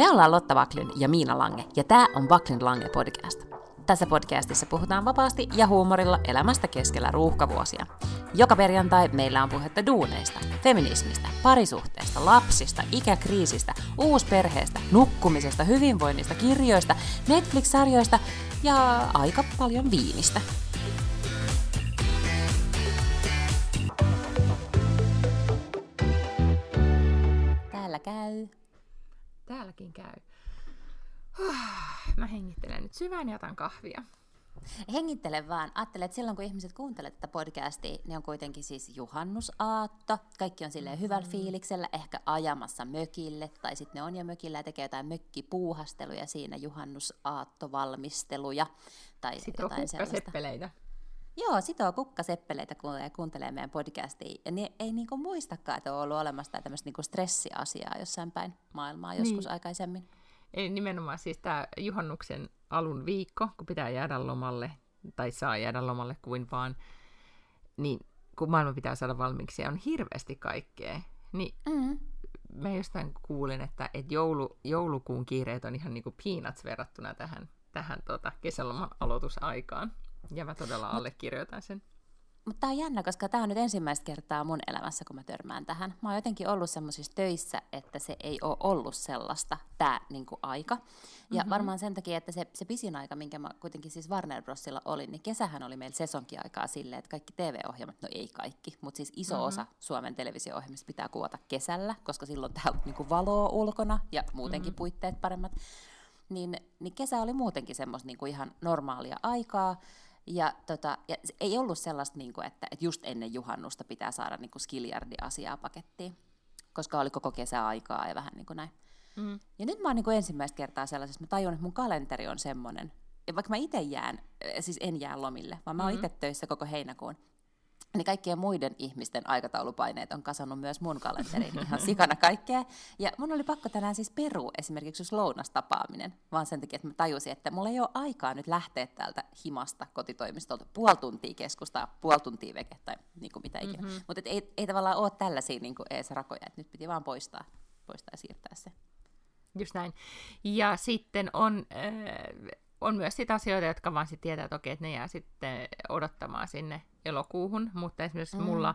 Me ollaan Lotta Vaklin ja Miina Lange, ja tämä on Vaklin Lange podcast. Tässä podcastissa puhutaan vapaasti ja huumorilla elämästä keskellä ruuhkavuosia. Joka perjantai meillä on puhetta duuneista, feminismistä, parisuhteesta, lapsista, ikäkriisistä, uusperheestä, nukkumisesta, hyvinvoinnista, kirjoista, Netflix-sarjoista ja aika paljon viinistä. Syvään ja otan kahvia. Hengittele vaan. Ajattele, että silloin kun ihmiset kuuntelevat tätä podcastia, niin on kuitenkin siis juhannusaatto. Kaikki on silleen hyvällä Mm. fiiliksellä, ehkä ajamassa mökille, tai sitten ne on jo mökillä ja tekee jotain mökkipuuhasteluja siinä, juhannusaattovalmisteluja, tai Sitten on jotain sellaista. Joo, sitoo kukkaseppeleitä kun kuuntelee meidän podcastia. Ja ne ei niinku muistakaan, että on ollut olemassa tämmöistä niinku stressiasiaa jossain päin maailmaa joskus Niin. aikaisemmin. Eli nimenomaan siis tämä juhannuksen alun viikko, kun pitää jäädä lomalle, tai saa jäädä lomalle kuin vaan, niin kun maailma pitää saada valmiiksi ja on hirveästi kaikkea, niin Mm. mä jostain kuulin, että, että joulu, joulukuun kiireet on ihan niin kuin peanuts verrattuna tähän, tähän tota, kesäloman aloitusaikaan. Ja mä todella allekirjoitan sen. Mutta tämä on jännä, koska tämä on nyt ensimmäistä kertaa mun elämässä, kun mä törmään tähän. Mä oon jotenkin ollut semmoisissa töissä, että se ei ole ollut sellaista, tämä niinku, aika. Ja mm-hmm. varmaan sen takia, että se, se pisin aika, minkä mä kuitenkin siis Warner Brosilla olin, niin kesähän oli meillä sesonkiaikaa silleen, että kaikki TV-ohjelmat, no ei kaikki, mutta siis iso mm-hmm. osa Suomen televisio-ohjelmista pitää kuvata kesällä, koska silloin täällä on niinku valoa ulkona ja muutenkin mm-hmm. puitteet paremmat. Niin, niin kesä oli muutenkin semmoista niinku ihan normaalia aikaa, ja, tota, ja ei ollut sellaista, niin kuin, että, että just ennen juhannusta pitää saada niin kuin skiljardi-asiaa pakettiin, koska oli koko kesä aikaa ja vähän niin kuin näin. Mm. Ja nyt mä oon niin kuin ensimmäistä kertaa sellaisessa, mä tajun, että mun kalenteri on semmoinen, ja vaikka mä itse jään, siis en jää lomille, vaan mä oon Mm-hmm. itse töissä koko heinäkuun, niin kaikkien muiden ihmisten aikataulupaineet on kasannut myös mun kalenteriin ihan sikana kaikkea. Ja mun oli pakko tänään siis peru esimerkiksi just lounastapaaminen, vaan sen takia, että mä tajusin, että mulla ei ole aikaa nyt lähteä täältä himasta kotitoimistolta puoli tuntia keskustaa, puoli tuntia veke tai niin kuin mitä ikinä. Mm-hmm. Mutta ei, ei tavallaan ole tällaisia niin kuin ees rakoja, että nyt piti vaan poistaa, poistaa ja siirtää se. Just näin. Ja sitten on, äh, on myös sit asioita, jotka vaan sit tietää, että okei, että ne jää sitten odottamaan sinne elokuuhun, mutta esimerkiksi mm. mulla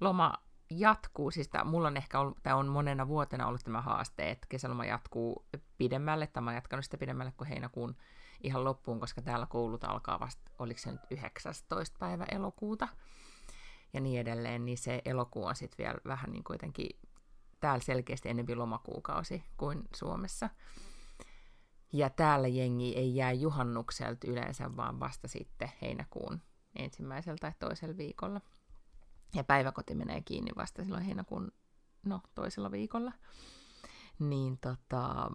loma jatkuu, siis tää, mulla on ehkä ollut, tää on monena vuotena ollut tämä haaste, että kesäloma jatkuu pidemmälle, tai mä oon jatkanut sitä pidemmälle kuin heinäkuun ihan loppuun, koska täällä koulut alkaa vasta, oliko se nyt 19. päivä elokuuta, ja niin edelleen, niin se elokuu on sitten vielä vähän niin kuitenkin täällä selkeästi enempi lomakuukausi kuin Suomessa. Ja täällä jengi ei jää juhannukselta yleensä, vaan vasta sitten heinäkuun ensimmäisellä tai toisella viikolla. Ja päiväkoti menee kiinni vasta silloin heinäkuun no, toisella viikolla. Niin tota,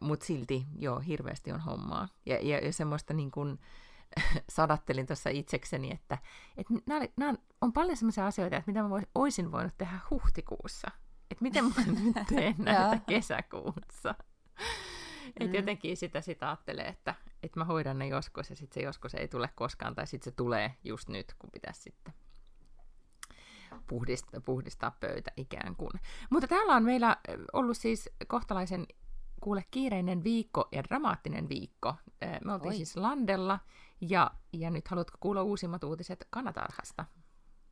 mut silti, joo, hirveästi on hommaa. Ja, ja, ja semmoista niin kuin, sadattelin tuossa itsekseni, että, että nämä, on paljon semmoisia asioita, että mitä mä vois, oisin voinut tehdä huhtikuussa. Että miten mä nyt teen näitä kesäkuussa. Että Mm. jotenkin sitä, sitä ajattelee, että, että mä hoidan ne joskus ja sitten se joskus ei tule koskaan, tai sitten se tulee just nyt, kun pitäisi sitten puhdistaa, puhdistaa pöytä ikään kuin. Mutta täällä on meillä ollut siis kohtalaisen kuule kiireinen viikko ja dramaattinen viikko. Me oltiin Oi. siis Landella, ja, ja nyt haluatko kuulla uusimmat uutiset kanatarhasta?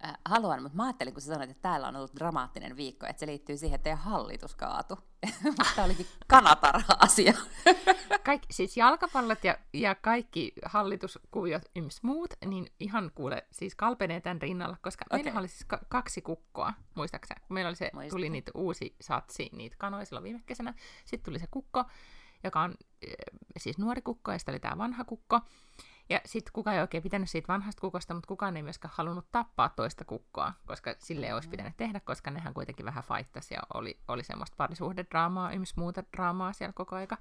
Äh, haluan, mutta mä ajattelin, kun sä sanoit, että täällä on ollut dramaattinen viikko, että se liittyy siihen, että teidän hallitus kaatu. Tämä olikin kanatarha-asia. Kaikki, siis jalkapallot ja, ja kaikki hallituskuviot yms muut, niin ihan kuule, siis kalpenee tämän rinnalla, koska okay. Meillä oli siis ka- kaksi kukkoa, muistaaksä? Kun meillä oli se, Muistan. tuli niitä uusi satsi, niitä kanoja silloin viime kesänä, sitten tuli se kukko, joka on äh, siis nuori kukko, ja sitten oli tämä vanha kukko, ja sitten kukaan ei oikein pitänyt siitä vanhasta kukosta, mutta kukaan ei myöskään halunnut tappaa toista kukkoa, koska sille ei olisi pitänyt tehdä, koska nehän kuitenkin vähän faittasi ja oli, oli semmoista parisuhdedraamaa, yms muuta draamaa siellä koko aika.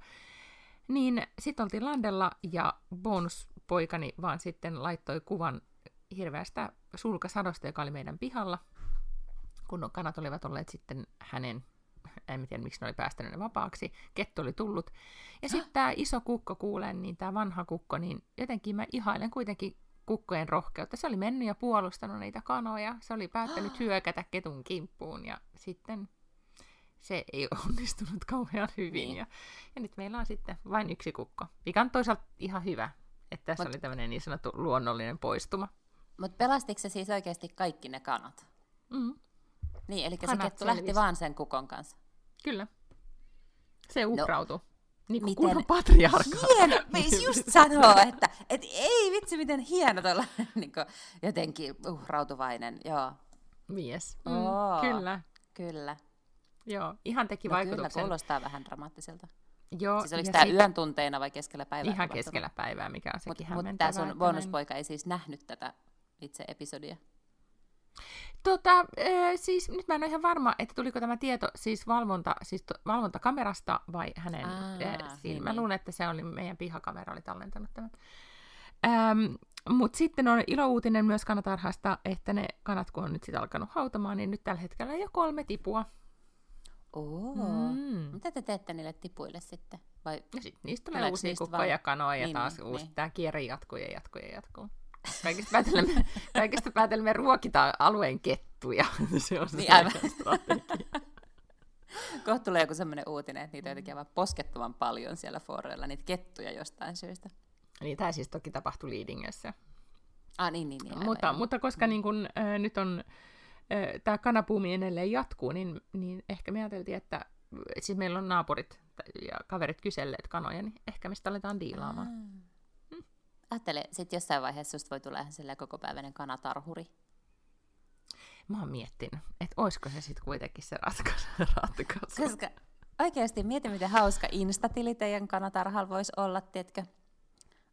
Niin sitten oltiin landella ja bonuspoikani vaan sitten laittoi kuvan hirveästä sulkasadosta, joka oli meidän pihalla, kun kanat olivat olleet sitten hänen, en tiedä miksi ne oli päästänyt ne vapaaksi, kettu oli tullut. Ja sitten tämä iso kukko kuulee, niin tämä vanha kukko, niin jotenkin mä ihailen kuitenkin kukkojen rohkeutta. Se oli mennyt ja puolustanut niitä kanoja, se oli päättänyt hyökätä ketun kimppuun ja sitten se ei onnistunut kauhean hyvin. Niin. Ja, ja nyt meillä on sitten vain yksi kukko, mikä on toisaalta ihan hyvä, että tässä Mut- oli tämmöinen niin sanottu luonnollinen poistuma. Mutta pelastiko se siis oikeasti kaikki ne kanat? Mm, Niin, eli se kettu lähti vaan sen kukon kanssa. kyllä. Se uhrautui. No, niin kuin miten- kunnon patriarka. Hieno! Meis just sanoo, että et ei vitsi, miten hieno tuolla niin jotenkin uhrautuvainen. Joo, Mies. Mm, Oo. kyllä. kyllä. Joo, ihan teki No kyllä, vaikutuksen. kuulostaa vähän dramaattiselta. Joo, Siis oliko tämä sit- yön tunteina vai keskellä päivää? Ihan keskellä päivää, mikä on sekin Mutta mut tämä sun bonuspoika ei siis nähnyt tätä itse episodia. Tota, äh, siis nyt mä en ole ihan varma, että tuliko tämä tieto siis, valvonta, siis to, valvontakamerasta vai hänen... Äh, siinä, niin, mä niin. luulen, että se oli meidän pihakamera oli tallentanut tämän. Ähm, Mutta sitten on ilouutinen myös kanatarhasta, että ne kanat, kun on nyt sitten alkanut hautamaan, niin nyt tällä hetkellä jo kolme tipua. Oo. Mm. Mitä te teette niille tipuille sitten? Vai Ja sitten niistä tulee uusia kukkoja, vaan- kanoja ja Niin, taas niin, uusi. niin. Tämä kierre jatkuu ja jatkuu ja jatkuu. Kaikista päätellen me, kaikista päätellen me ruokitaan alueen kettuja. Se on se Niin, aivan. strategia. kohta tulee joku semmoinen uutinen, että niitä jotenkin aivan poskettoman paljon siellä fooreilla, niitä kettuja jostain syystä. Niin, tämä siis toki tapahtui Liidingössä. Ah, niin, niin, niin. aivan, mutta, mutta koska niin kun, äh, nyt on äh, tämä kanapuumi edelleen jatkuu, niin, niin ehkä me ajateltiin, että siis meillä on naapurit ja kaverit kyselleet kanoja, niin ehkä me sitä aletaan diilaamaan. Ah. Ajattele, sitten jossain vaiheessa susta voi tulla ihan sellainen kokopäiväinen kanatarhuri. Mä oon miettinyt, että olisiko se sitten kuitenkin se ratkaisu. ratkaisu. Koska oikeasti mieti, miten hauska instatili teidän kanatarhalla voisi olla, tiedätkö?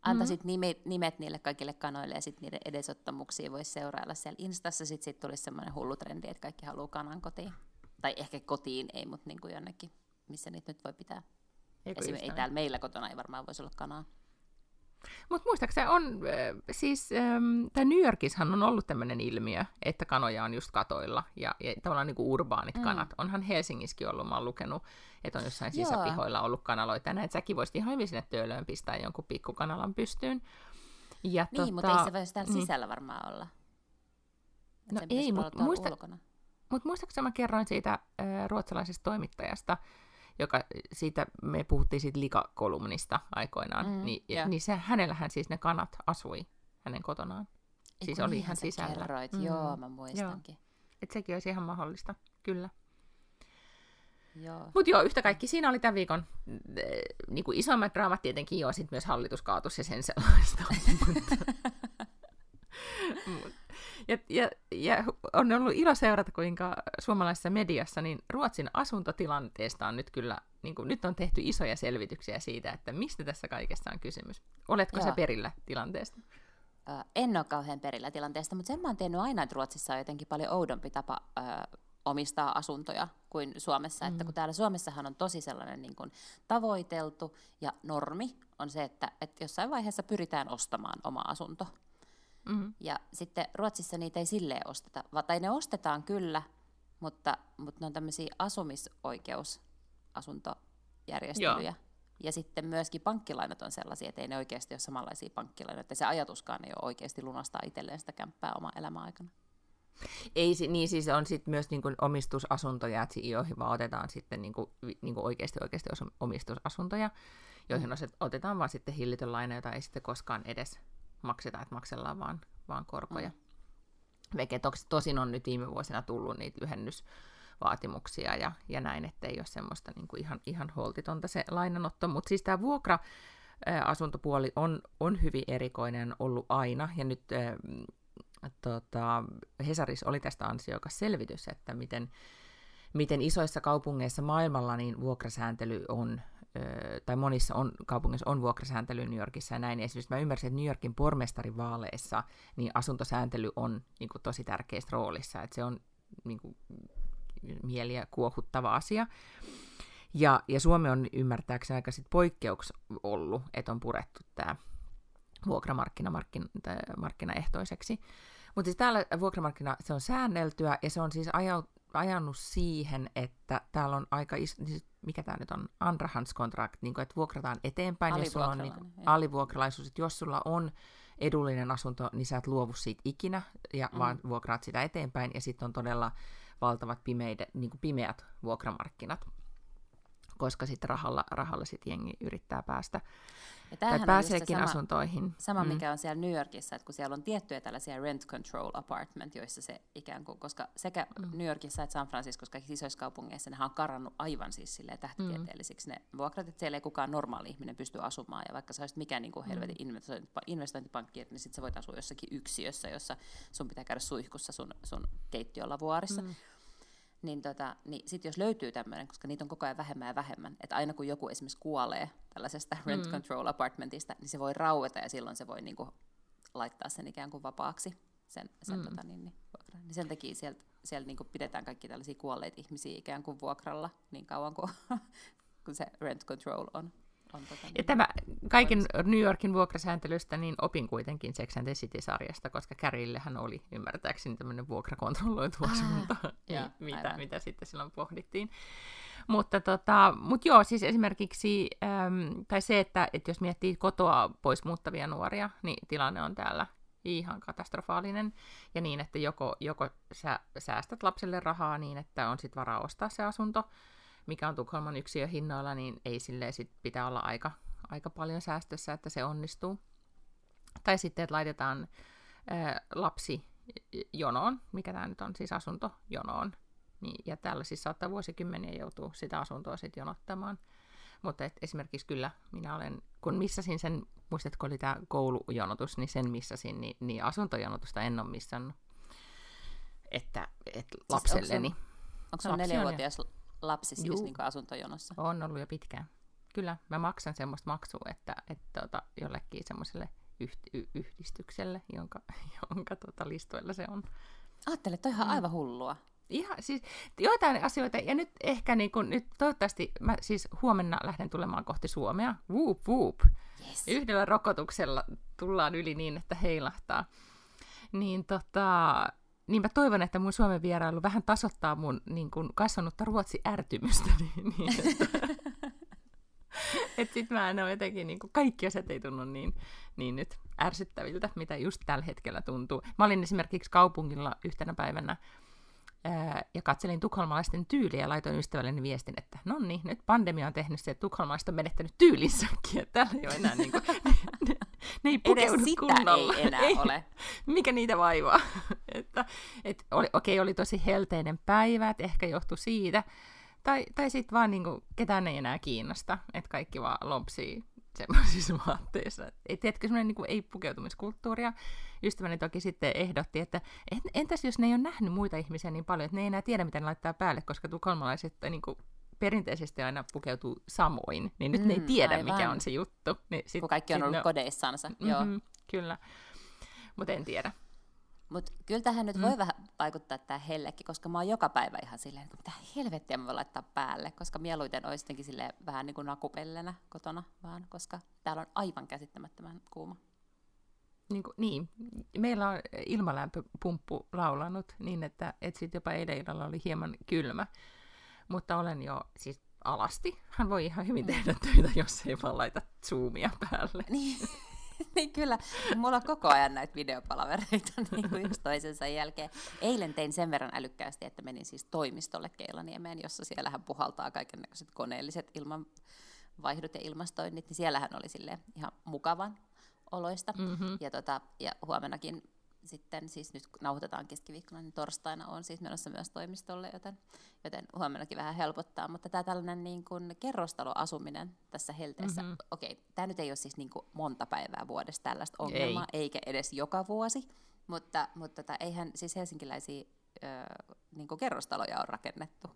Antaisit mm-hmm. nimet, nimet niille kaikille kanoille ja sitten niiden edesottamuksia voisi seurailla siellä Instassa. Sitten sit tulisi semmoinen hullu trendi, että kaikki haluaa kanan kotiin. Tai ehkä kotiin ei, mutta niin kuin jonnekin, missä niitä nyt voi pitää. Eikö Esimerkiksi ei täällä meillä kotona ei varmaan voisi olla kanaa. Mutta muistaakseni on, siis tämä New Yorkissahan on ollut tämmöinen ilmiö, että kanoja on just katoilla ja, ja tavallaan niin kuin urbaanit Mm. kanat. Onhan Helsingissäkin ollut, mä oon lukenut, että on jossain Joo. sisäpihoilla ollut kanaloita. Näin, että säkin voisit ihan hyvin sinne töölöön pistää jonkun pikkukanalan pystyyn. Ja Niin, mutta ei se voisi täällä niin. sisällä varmaan olla. Et No ei, mut tuolla muista-. Mutta muistaakseni mä kerroin siitä äh, ruotsalaisesta toimittajasta, joka siitä, me puhuttiin siitä likakolumnista aikoinaan, Mm, niin, joo. niin se, hänellähän siis ne kanat asui hänen kotonaan. Ei, Siis oli ihan sä sisällä. Kerroit. Mm. Joo, mä muistankin. Että sekin olisi ihan mahdollista, kyllä. Joo. Mutta joo, yhtä kaikki siinä oli tämän viikon äh, niin kuin isommat draamat tietenkin jo, sitten myös hallituskaatus ja sen sellaista. Mutta- Mut- ja, ja, ja on ollut ilo seurata, kuinka suomalaisessa mediassa niin Ruotsin asuntotilanteesta on nyt kyllä, niin kuin, nyt on tehty isoja selvityksiä siitä, että mistä tässä kaikessa on kysymys. Oletko sä Joo. perillä tilanteesta? En ole kauhean perillä tilanteesta, mutta sen mä oon tehnyt aina, että Ruotsissa on jotenkin paljon oudompi tapa ö, omistaa asuntoja kuin Suomessa. Mm. Että kun täällä Suomessahan on tosi sellainen niin kuin tavoiteltu ja normi on se, että, että jossain vaiheessa pyritään ostamaan oma asunto. Mm-hmm. Ja sitten Ruotsissa niitä ei silleen osteta, va- tai ne ostetaan kyllä, mutta, mutta ne on tämmöisiä asumisoikeusasuntojärjestelyjä. Ja sitten myöskin pankkilainat on sellaisia, että ei ne oikeasti ole samanlaisia pankkilainoja, että se ajatuskaan ei ole oikeasti lunastaa itselleen sitä kämppää oma elämäaikana. Ei, si- niin siis on sitten myös niin kuin omistusasuntoja, että joihin vaan otetaan sitten niin kuin, niin kuin oikeasti, oikeasti omistusasuntoja, joihin oset- otetaan vaan sitten hillitön laina, jota ei sitten koskaan edes makseta, että maksellaan vaan, vaan korkoja. Mm. Veke tosin on nyt viime vuosina tullut niitä lyhennysvaatimuksia ja, ja näin, että ei ole semmoista niin kuin ihan, ihan holtitonta se lainanotto, mutta siis tämä vuokra asuntopuoli on, on hyvin erikoinen ollut aina, ja nyt ää, tota, Hesaris oli tästä ansiokas selvitys, että miten, miten isoissa kaupungeissa maailmalla niin vuokrasääntely on, tai monissa on, kaupungeissa on vuokrasääntely New Yorkissa ja näin. Esimerkiksi mä ymmärsin, että New Yorkin pormestarin vaaleissa niin asuntosääntely on niin kuin, tosi tärkeässä roolissa, että se on niin kuin, mieliä kuohuttava asia. Ja, ja Suomi on ymmärtääkseni aika sit poikkeuks ollut, että on purettu tämä vuokramarkkina markkin, markkinaehtoiseksi. Mutta siis täällä vuokramarkkina, se on säänneltyä ja se on siis ajanut siihen, että täällä on aika iso, siis mikä tämä nyt on, Andrahands-kontrakt, niin että vuokrataan eteenpäin, jos sulla on niin joo. alivuokralaisuus, että jos sulla on edullinen asunto, niin sä et luovu siitä ikinä, ja mm. vaan vuokraat sitä eteenpäin, ja sitten on todella valtavat pimeide, niin kuin pimeät vuokramarkkinat koska sitten rahalla, rahalla sit jengi yrittää päästä ja tai pääseekin sama, asuntoihin. Sama, mm. mikä on siellä New Yorkissa, että kun siellä on tiettyjä tällaisia rent control apartment, joissa se ikään kuin, koska sekä mm. New Yorkissa että San Francisco, kaikissa isoissa kaupungeissa, ne on karannut aivan siis silleen tähtitieteellisiksi mm. ne vuokrat, että siellä ei kukaan normaali ihminen pysty asumaan, ja vaikka sä olisit mikään niin kuin mm. helvetin mm. investointipankki, niin sitten sä voit asua jossakin yksiössä, jossa sun pitää käydä suihkussa sun, sun keittiöllä vuorissa. Mm niin, tota, niin sitten jos löytyy tämmöinen, koska niitä on koko ajan vähemmän ja vähemmän, että aina kun joku esimerkiksi kuolee tällaisesta mm. rent control apartmentista, niin se voi raueta ja silloin se voi niinku laittaa sen ikään kuin vapaaksi, sen, sen mm. tota, niin, niin, niin sen takia sieltä siellä niinku pidetään kaikki tällaisia kuolleita ihmisiä ikään kuin vuokralla niin kauan kuin, kun se rent control on on tota, ja niin, tämä kaiken New Yorkin vuokrasääntelystä niin opin kuitenkin Sex and the City-sarjasta, koska Carrillehän oli ymmärtääkseni tämmöinen vuokrakontrolloitu asunto, ah, ja, mitä, mitä sitten silloin pohdittiin. Mutta tota, mut joo, siis esimerkiksi, äm, tai se, että, että jos miettii kotoa pois muuttavia nuoria, niin tilanne on täällä ihan katastrofaalinen. Ja niin, että joko, joko sä säästät lapselle rahaa niin, että on sitten varaa ostaa se asunto, mikä on Tukholman hinnoilla, niin ei silleen sit pitää olla aika, aika paljon säästössä, että se onnistuu. Tai sitten, että laitetaan ää, lapsi jonoon, mikä tämä nyt on, siis asunto jonoon. Niin, ja täällä siis saattaa vuosikymmeniä joutua sitä asuntoa sitten jonottamaan. Mutta et esimerkiksi kyllä minä olen, kun missasin sen, muistatko oli tämä koulujonotus, niin sen missasin, niin, niin asuntojonotusta en ole missannut. Että, et siis lapselleni. Onko se, onko se neljävuotias lapsi siis niin asuntojonossa? On ollut jo pitkään. Kyllä, mä maksan semmoista maksua, että, että tota, jollekin semmoiselle yht- yhdistykselle, jonka, jonka tota, listoilla se on. Ajattele, toi ihan mm. aivan hullua. Ihan, siis joitain asioita, ja nyt ehkä niin kun, nyt toivottavasti, mä siis huomenna lähden tulemaan kohti Suomea, whoop whoop, yes. yhdellä rokotuksella tullaan yli niin, että heilahtaa. Niin tota, niin mä toivon, että mun Suomen vierailu vähän tasoittaa mun niin kun, kasvanutta ruotsi-ärtymystä. Niin, niin että, et sit mä en ole jotenkin, niin kaikki asiat ei tunnu niin, niin nyt ärsyttäviltä, mitä just tällä hetkellä tuntuu. Mä olin esimerkiksi kaupungilla yhtenä päivänä ja katselin tukholmalaisten tyyliä ja laitoin ystävälleni viestin, että no niin, nyt pandemia on tehnyt se, että tukholmalaiset on menettänyt tyylissäkin, että täällä ei ole enää niin kuin, ne, ne ei pukeudu Edes sitä kunnolla. ei enää ei, ole. Mikä niitä vaivaa? että, et oli, okei, oli tosi helteinen päivä, että ehkä johtui siitä. Tai, tai sitten vaan niinku, ketään ei enää kiinnosta, että kaikki vaan lompsii semmoisissa vaatteissa. Et, tiedätkö, semmoinen niin ei-pukeutumiskulttuuria. Ystäväni toki sitten ehdotti, että entäs jos ne ei ole nähnyt muita ihmisiä niin paljon, että ne ei enää tiedä, mitä ne laittaa päälle, koska tukholmalaiset niin kuin, perinteisesti aina pukeutuu samoin, niin nyt mm, ne ei mm, tiedä, aivan. mikä on se juttu. Niin sit, Kun kaikki on ollut no, kodeissansa, mm-hmm, joo. Kyllä, mutta en tiedä. Mutta kyllä tähän nyt mm. voi vähän vaikuttaa tämä hellekin, koska mä oon joka päivä ihan silleen, että mitä helvettiä mä voin laittaa päälle, koska mieluiten olisi jotenkin silleen vähän niin kuin nakupellenä kotona vaan, koska täällä on aivan käsittämättömän kuuma. Niin, kuin, niin. meillä on ilmalämpöpumppu laulanut niin, että, että sitten jopa eilen illalla oli hieman kylmä mutta olen jo siis alasti. Hän voi ihan hyvin tehdä töitä, jos ei vaan laita zoomia päälle. Niin, niin kyllä. Mulla on koko ajan näitä videopalavereita niin kuin yksi toisensa jälkeen. Eilen tein sen verran älykkäästi, että menin siis toimistolle Keilaniemeen, jossa siellähän puhaltaa kaikenlaiset koneelliset ilmanvaihdot ja ilmastoinnit, niin siellähän oli sille ihan mukavan oloista. Mm-hmm. Ja, tota, ja huomenakin sitten siis nyt nauhoitetaan keskiviikkona, niin torstaina on siis menossa myös toimistolle, joten, joten huomennakin vähän helpottaa. Mutta tämä tällainen niin kuin kerrostaloasuminen tässä helteessä, mm-hmm. okei, okay, tämä nyt ei ole siis niin kuin monta päivää vuodessa tällaista ongelmaa, ei. eikä edes joka vuosi, mutta, mutta tota, eihän siis helsinkiläisiä ö, niin kuin kerrostaloja on rakennettu.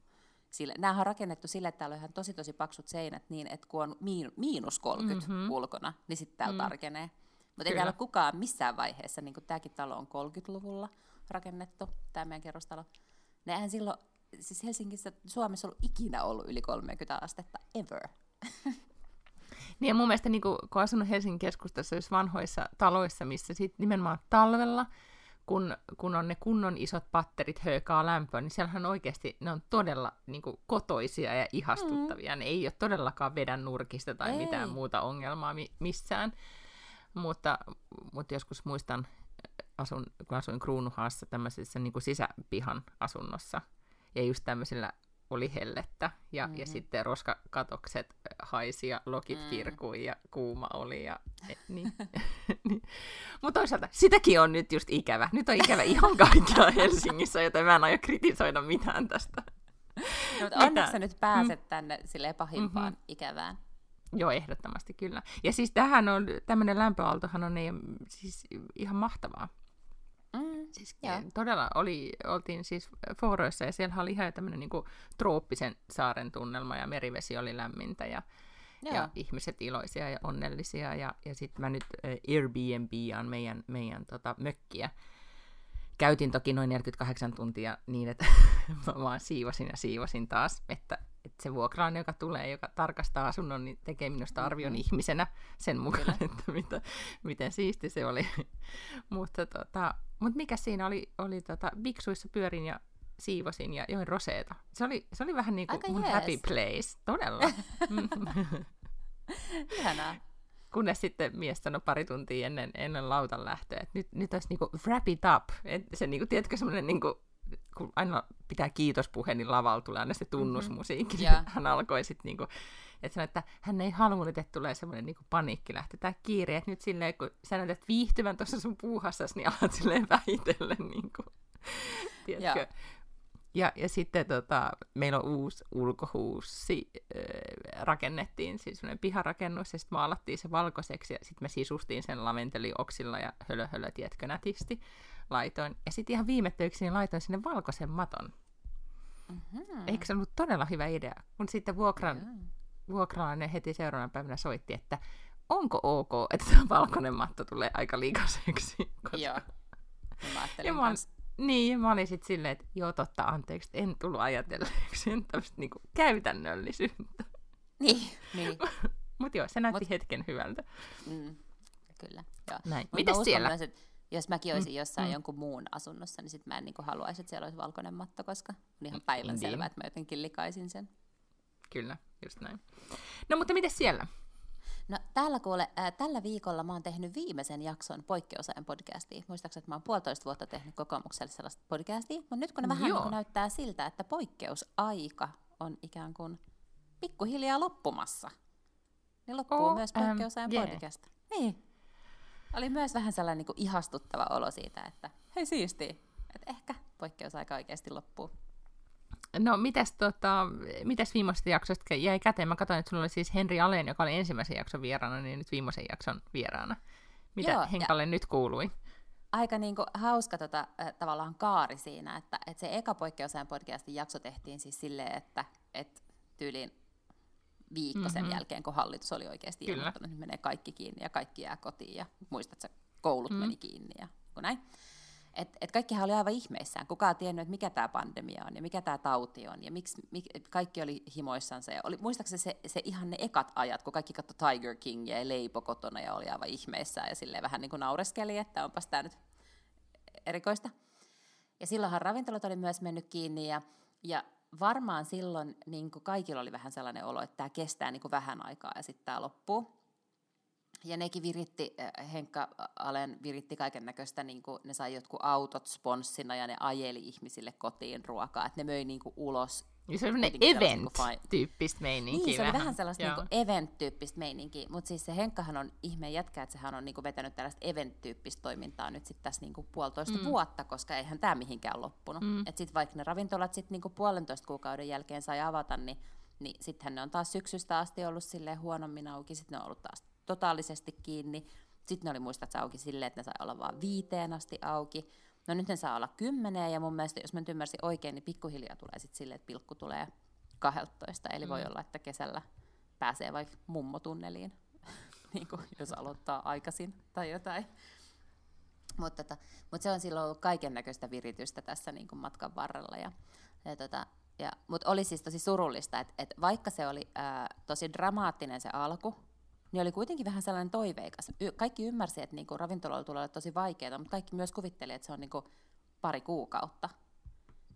Sille, nämähän on rakennettu sille, että täällä on ihan tosi tosi paksut seinät niin, että kun on miinus 30 mm-hmm. ulkona, niin sitten täällä mm. tarkenee. Mutta ei täällä ole kukaan missään vaiheessa, niin kuin tämäkin talo on 30-luvulla rakennettu, tämä meidän kerrostalo. Nehän silloin, siis Helsingissä, Suomessa ollut ikinä ollut yli 30 astetta, ever. Niin ja mun mielestä niin kun, kun asunut Helsingin keskustassa, jos vanhoissa taloissa, missä sit nimenomaan talvella, kun, kun on ne kunnon isot patterit höökaa lämpöä, niin siellähän oikeasti ne on todella niin kuin, kotoisia ja ihastuttavia. Mm. Ne ei ole todellakaan vedän nurkista tai ei. mitään muuta ongelmaa mi- missään. Mutta, mutta joskus muistan, asun, kun asuin Kruunuhaassa tämmöisessä niin kuin sisäpihan asunnossa, ja just tämmöisillä oli hellettä ja, mm-hmm. ja sitten roskakatokset haisi ja lokit mm. kirkui ja kuuma oli. Ja, e, niin. niin. Mutta toisaalta sitäkin on nyt just ikävä. Nyt on ikävä ihan kaikilla Helsingissä, joten mä en aio kritisoida mitään tästä. No, mutta onneksi sä nyt pääset mm. tänne silleen pahimpaan mm-hmm. ikävään. Joo, ehdottomasti kyllä. Ja siis tähän on, tämmöinen lämpöaaltohan on niin, siis ihan mahtavaa. Mm, siis yeah. todella oli, oltiin siis Fooroissa ja siellä oli ihan tämmöinen niin trooppisen saaren tunnelma ja merivesi oli lämmintä ja, yeah. ja ihmiset iloisia ja onnellisia. Ja, ja sitten mä nyt äh, Airbnb on meidän, meidän tota, mökkiä. Käytin toki noin 48 tuntia niin, että mä vaan siivosin ja siivosin taas, että, että se vuokraan, joka tulee, joka tarkastaa asunnon, niin tekee minusta arvion mm-hmm. ihmisenä sen mukaan, Kyllä. että mitä, miten siisti se oli. Mutta tota, mut mikä siinä oli, oli tota, biksuissa pyörin ja siivosin ja join roseeta. Se oli, se oli vähän niin kuin mun jees. happy place, todella. Ihanaa. Kunnes sitten mies sanoi pari tuntia ennen, ennen lautan lähtöä, että nyt, nyt olisi niinku wrap it up. Et se niinku, tiedätkö, semmoinen niinku, kun aina pitää kiitospuhe, niin lavalla tulee aina se tunnusmusiikki. Mm-hmm. Yeah. Hän alkoi sitten niinku, että sanoi, että hän ei halunnut, että tulee semmoinen niinku paniikki lähteä tämä kiire, että nyt silleen, kun sä näytät viihtyvän tuossa sun puuhassasi, niin alat silleen vähitellen, niinku, tiedätkö, yeah. Ja, ja sitten tota, meillä on uusi ulkohuussi, äh, rakennettiin, siis sellainen piharakennus, ja sitten maalattiin se valkoiseksi, ja sitten me sisustiin sen laventelioksilla ja hölö, hölö tiedätkö, nätisti laitoin. Ja sitten ihan viime töiksi niin laitoin sinne valkoisen maton. Mm-hmm. Eikö se ollut todella hyvä idea? Kun sitten vuokran, mm. vuokralainen heti seuraavana päivänä soitti, että onko ok, että tämä valkoinen matto tulee aika liikaiseksi. Koska... Joo. Mä ja mä, niin, mä olin sitten silleen, että joo totta, anteeksi, en tullut ajatelleeksi tämmöistä niinku käytännöllisyyttä. Niin, niin. Mutta joo, se näytti Mut, hetken hyvältä. Mm, kyllä, joo. Näin. Mites siellä? Myös, että jos mäkin olisin mm, jossain mm. jonkun muun asunnossa, niin sit mä en niin haluaisi, että siellä olisi valkoinen matto, koska on ihan päivänselvää, niin. että mä jotenkin likaisin sen. Kyllä, just näin. No mutta miten siellä? No täällä kuule, äh, tällä viikolla mä oon tehnyt viimeisen jakson poikkeusajan podcastia. Muistaakseni, että mä oon puolitoista vuotta tehnyt kokoomukselle sellaista podcastia, mutta nyt kun ne vähän niin näyttää siltä, että poikkeusaika on ikään kuin pikkuhiljaa loppumassa, niin loppuu oh, myös poikkeusajan um, yeah. podcast. Niin. Oli myös vähän sellainen niin kuin ihastuttava olo siitä, että hei siisti, että ehkä poikkeusaika oikeasti loppuu. No, mitäs, tota, mitäs viimeisestä jaksosta jäi käteen? Mä katsoin, että sulla oli siis Henri Alen, joka oli ensimmäisen jakson vieraana, niin nyt viimeisen jakson vieraana. Mitä Joo, Henkalle nyt kuului? Aika niin kuin hauska tota, äh, tavallaan kaari siinä, että, että se eka poikkeusajan podcastin jakso tehtiin siis silleen, että, että tyyliin viikko sen mm-hmm. jälkeen, kun hallitus oli oikeasti Kyllä. ilmoittanut, että menee kaikki kiinni ja kaikki jää kotiin ja muistat, että koulut mm. meni kiinni ja kun näin. Et, et kaikkihan oli aivan ihmeissään. Kukaan tiennyt, että mikä tämä pandemia on ja mikä tämä tauti on ja miksi mik, kaikki oli himoissansa. Ja oli, muistaakseni se, se ihan ne ekat ajat, kun kaikki katsoi Tiger King ja Leipo kotona ja oli aivan ihmeissään ja silleen vähän niin kuin naureskeli, että onpas tämä nyt erikoista. Ja silloinhan ravintolat oli myös mennyt kiinni ja, ja varmaan silloin niin kuin kaikilla oli vähän sellainen olo, että tämä kestää niin kuin vähän aikaa ja sitten tämä loppuu. Ja nekin viritti, äh, Henkka Alen viritti kaiken näköistä, niin ne sai jotkut autot sponssina ja ne ajeli ihmisille kotiin ruokaa, että ne möi niin kuin ulos. Ja se on event-tyyppistä meininkiä. Niin, se oli vähän sellaista niin event-tyyppistä meininkiä, mutta siis se Henkkahan on ihmeen jätkä, että sehän on niin kuin vetänyt tällaista event-tyyppistä toimintaa nyt sitten tässä niin kuin puolitoista mm. vuotta, koska eihän tämä mihinkään loppunut. Mm. Että sitten vaikka ne ravintolat sitten niin kuin puolentoista kuukauden jälkeen sai avata, niin, niin sittenhän ne on taas syksystä asti ollut silleen huonommin auki, sitten ne on ollut taas totaalisesti kiinni. Sitten ne oli muistaakseni auki silleen, että ne sai olla vain viiteen asti auki. No nyt ne saa olla kymmeneen, ja mun mielestä, jos mä nyt ymmärsin oikein, niin pikkuhiljaa tulee sitten silleen, että pilkku tulee 12. Eli mm. voi olla, että kesällä pääsee vaikka mummotunneliin, niin kuin jos aloittaa aikaisin tai jotain. Mutta tota, mut se on silloin ollut kaiken näköistä viritystä tässä niin kuin matkan varrella. Ja, ja tota, ja, mutta oli siis tosi surullista, että et vaikka se oli ää, tosi dramaattinen se alku, niin oli kuitenkin vähän sellainen toiveikas. Y- kaikki ymmärsi, että niinku ravintoloilla tulee olla tosi vaikeaa, mutta kaikki myös kuvitteli, että se on niinku pari kuukautta.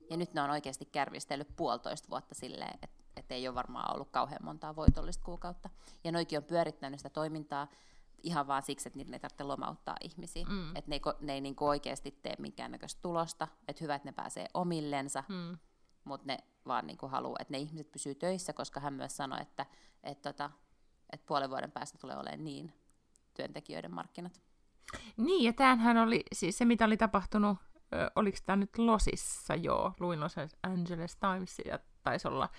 Ja nyt ne on oikeasti kärvistellyt puolitoista vuotta silleen, että et ei ole varmaan ollut kauhean montaa voitollista kuukautta. Ja noikin on pyörittänyt sitä toimintaa ihan vaan siksi, että niiden ei tarvitse lomauttaa ihmisiä. Mm. Että ne ei, ne ei niinku oikeasti tee minkäännäköistä tulosta. Että hyvä, että ne pääsee omillensa. Mm. mutta ne vaan niin haluaa, että ne ihmiset pysyy töissä, koska hän myös sanoi, että, että, tota, että puolen vuoden päästä tulee olemaan niin työntekijöiden markkinat. Niin, ja tämähän oli siis se, mitä oli tapahtunut, ö, oliko tämä nyt Losissa jo, luin Los Angeles Timesia, taisi olla,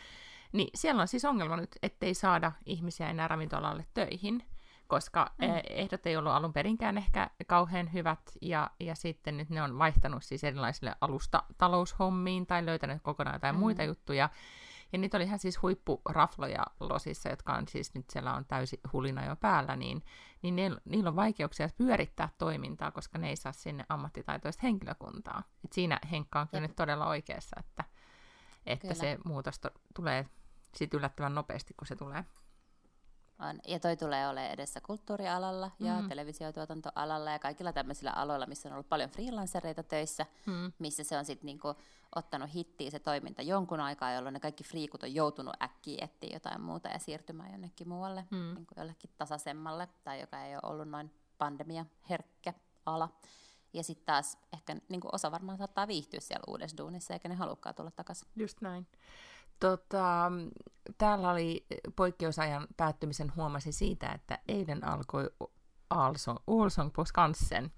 niin siellä on siis ongelma nyt, ettei saada ihmisiä enää ravintolalle töihin, koska mm. ehdot ei ollut alun perinkään ehkä kauhean hyvät, ja, ja sitten nyt ne on vaihtanut siis erilaisille alusta taloushommiin tai löytänyt kokonaan jotain mm. muita juttuja, ja niitä oli ihan siis huippurafloja losissa, jotka on siis nyt siellä on täysi hulina jo päällä, niin, niin ne, niillä on vaikeuksia pyörittää toimintaa, koska ne ei saa sinne ammattitaitoista henkilökuntaa. Et siinä Henkka on kyllä nyt todella oikeassa, että, että se muutos to, tulee sit yllättävän nopeasti, kun se tulee. On. Ja toi tulee olemaan edessä kulttuurialalla ja mm. televisiotuotantoalalla ja kaikilla tämmöisillä aloilla, missä on ollut paljon freelancereita töissä, mm. missä se on sitten niinku ottanut hittiä se toiminta jonkun aikaa, jolloin ne kaikki friikut on joutunut äkkiä etsiä jotain muuta ja siirtymään jonnekin muualle, mm. niinku jollekin tasaisemmalle tai joka ei ole ollut noin pandemia herkkä ala. Ja sitten taas ehkä niinku osa varmaan saattaa viihtyä siellä uudessa duunissa, eikä ne halukkaan tulla takaisin. Just näin. Tota, täällä oli poikkeusajan päättymisen huomasi siitä, että eilen alkoi Allsong på Skansen.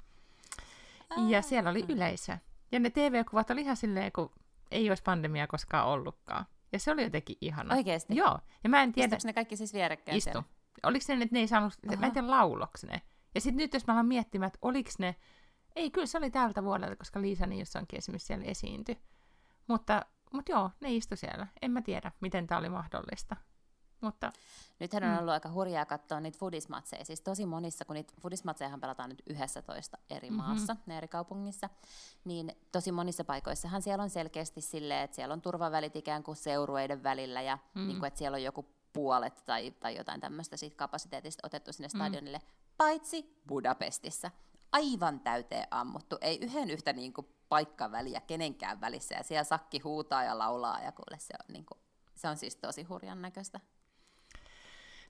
Ja siellä oli yleisö. Ja ne TV-kuvat oli ihan silleen, kun ei olisi pandemia koskaan ollutkaan. Ja se oli jotenkin ihana. Oikeesti? Joo. Ja mä en tiedä... Istuuko ne kaikki siis vierekkäin Istu. Siellä? Oliko se, että ne ei saanut... Aha. Mä en tiedä, lauloks ne. Ja sitten nyt jos mä alan miettimään, että oliko ne... Ei, kyllä se oli tältä vuodelta, koska Liisa Nilssonkin esimerkiksi siellä esiintyi. Mutta mutta joo, ne istu siellä. En mä tiedä, miten tämä oli mahdollista. Mutta, Nythän on mm. ollut aika hurjaa katsoa niitä foodismatseja. Siis tosi monissa, kun niitä foodismatsejahan pelataan nyt 11 eri mm-hmm. maassa, ne eri kaupungissa, niin tosi monissa paikoissahan siellä on selkeästi silleen, että siellä on turvavälit ikään kuin seurueiden välillä ja mm. niin kuin, että siellä on joku puolet tai, tai jotain tämmöistä siitä kapasiteetista otettu sinne mm. stadionille, mm. paitsi Budapestissa. Aivan täyteen ammuttu. Ei yhden yhtä niin kuin paikkaväliä kenenkään välissä ja siellä sakki huutaa ja laulaa ja kuule se on, niin kuin, se on siis tosi hurjan näköistä.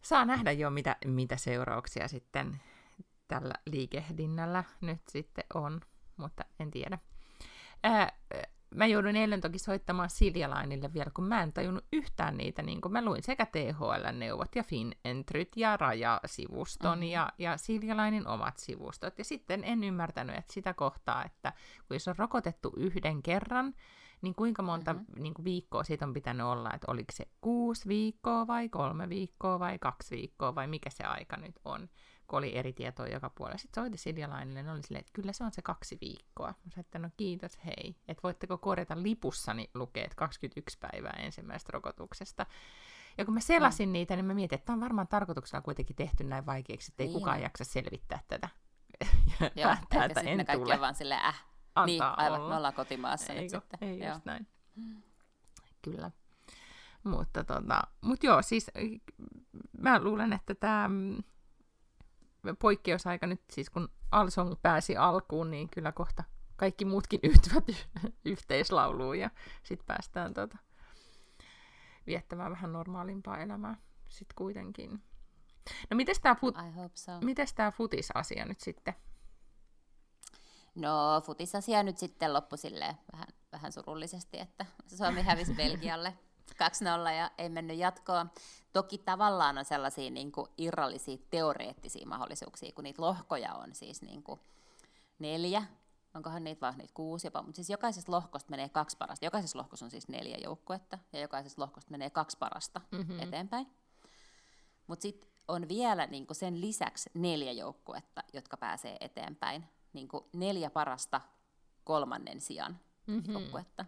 Saa nähdä jo, mitä, mitä seurauksia sitten tällä liikehdinnällä nyt sitten on, mutta en tiedä. Ää, mä joudun eilen toki soittamaan Siljalainille vielä, kun mä en tajunnut yhtään niitä, niin kun mä luin sekä THL-neuvot ja FinEntryt ja Raja-sivuston mm-hmm. ja, ja Siljalainin omat sivustot. Ja sitten en ymmärtänyt, että sitä kohtaa, että kun jos on rokotettu yhden kerran, niin kuinka monta mm-hmm. niin kuin viikkoa siitä on pitänyt olla, että oliko se kuusi viikkoa vai kolme viikkoa vai kaksi viikkoa vai mikä se aika nyt on kun oli eri tietoa joka puolella. Sitten soitin Siljalainille, niin oli silleen, että kyllä se on se kaksi viikkoa. Mä sanoin, että no kiitos, hei. Että voitteko korjata lipussani lukeet 21 päivää ensimmäisestä rokotuksesta. Ja kun mä selasin mm. niitä, niin mä mietin, että tämä on varmaan tarkoituksella kuitenkin tehty näin vaikeaksi, että ei niin. kukaan jaksa selvittää tätä. ja Joo, päättää, että en ne kaikki tule. on vaan silleen, äh, Antaa niin, aivan, olla. me ollaan kotimaassa Eikö? nyt sitten. Ei joo. just näin. Kyllä. Mutta tota, mut joo, siis mä luulen, että tämä poikkeusaika nyt siis, kun Alsong pääsi alkuun, niin kyllä kohta kaikki muutkin yhtyvät yhteislauluun ja sitten päästään tota, viettämään vähän normaalimpaa elämää sitten kuitenkin. No mites tämä fut- so. mites tää futis-asia nyt sitten? No futisasia nyt sitten loppui silleen vähän, vähän surullisesti, että Suomi hävisi Belgialle 2-0 ja ei mennyt jatkoon. Toki tavallaan on sellaisia niin kuin irrallisia teoreettisia mahdollisuuksia, kun niitä lohkoja on siis niin kuin neljä, onkohan niitä vaan niitä kuusi jopa, mutta siis jokaisesta lohkosta menee kaksi parasta. Jokaisessa lohkossa on siis neljä joukkuetta ja jokaisesta lohkosta menee kaksi parasta mm-hmm. eteenpäin. Mutta sitten on vielä niin kuin sen lisäksi neljä joukkuetta, jotka pääsee eteenpäin. Niin kuin neljä parasta kolmannen sijan mm-hmm. joukkuetta.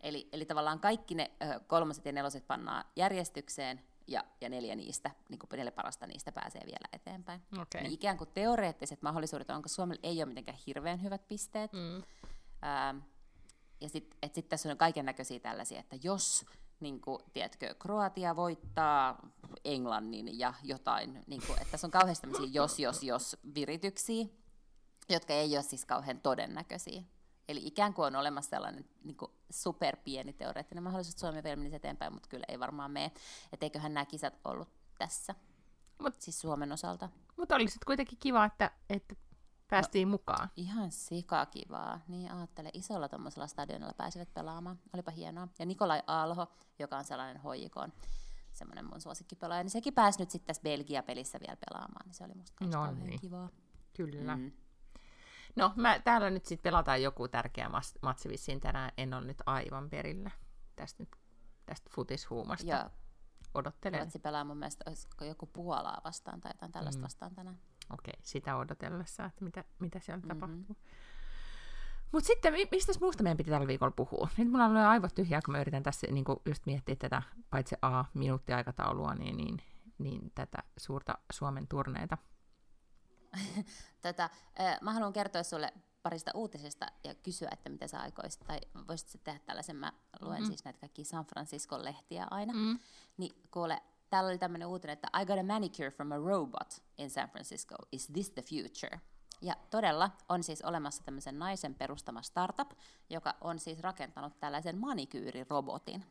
Eli, eli tavallaan kaikki ne ö, kolmoset ja neloset pannaan järjestykseen, ja, ja neljä niistä, niin kuin neljä parasta niistä pääsee vielä eteenpäin. Okay. Niin ikään kuin teoreettiset mahdollisuudet on, koska Suomella ei ole mitenkään hirveän hyvät pisteet. Mm. Ähm, ja sitten sit tässä on kaiken näköisiä tällaisia, että jos niin kuin, tiedätkö, Kroatia voittaa Englannin ja jotain, niin kuin, että tässä on kauheasti jos, jos, jos virityksiä, jotka ei ole siis kauhean todennäköisiä. Eli ikään kuin on olemassa sellainen niin kuin superpieni teoreettinen mahdollisuus, että Suomi vielä menisi eteenpäin, mutta kyllä ei varmaan mene. Että eiköhän nämä kisat ollut tässä, Mut, siis Suomen osalta. Mutta olisi kuitenkin kiva, että, että päästiin no, mukaan. Ihan sikakivaa. Niin ajattele, isolla tuommoisella stadionilla pääsivät pelaamaan. Olipa hienoa. Ja Nikolai Alho, joka on sellainen hoikon, semmoinen mun suosikkipelaaja, niin sekin pääsi nyt sitten tässä Belgia-pelissä vielä pelaamaan. Niin se oli musta no niin. kivaa. Kyllä. Mm. No, mä, täällä nyt sitten pelataan joku tärkeä matsi vissiin tänään. En ole nyt aivan perillä tästä, nyt, tästä futishuumasta. Joo. Odottelen. Matsi pelaa mun mielestä, olisiko joku Puolaa vastaan tai jotain tällaista mm. vastaan tänään. Okei, okay, sitä odotellessa, että mitä, mitä siellä mm-hmm. tapahtuu. Mutta sitten, mistä muusta meidän piti tällä viikolla puhua? Nyt mulla on aivot tyhjää, kun mä yritän tässä niin just miettiä tätä, paitsi A, minuuttiaikataulua, niin, niin, niin tätä suurta Suomen turneita. Tätä, äh, mä haluan kertoa sulle parista uutisesta ja kysyä, että mitä sä aikoisit, tai voisit tehdä tällaisen, mä luen mm. siis näitä kaikki San Franciscon lehtiä aina, mm. niin kuule, täällä oli tämmöinen uutinen, että I got a manicure from a robot in San Francisco, is this the future? Ja todella on siis olemassa tämmöisen naisen perustama startup, joka on siis rakentanut tällaisen manikyyrirobotin.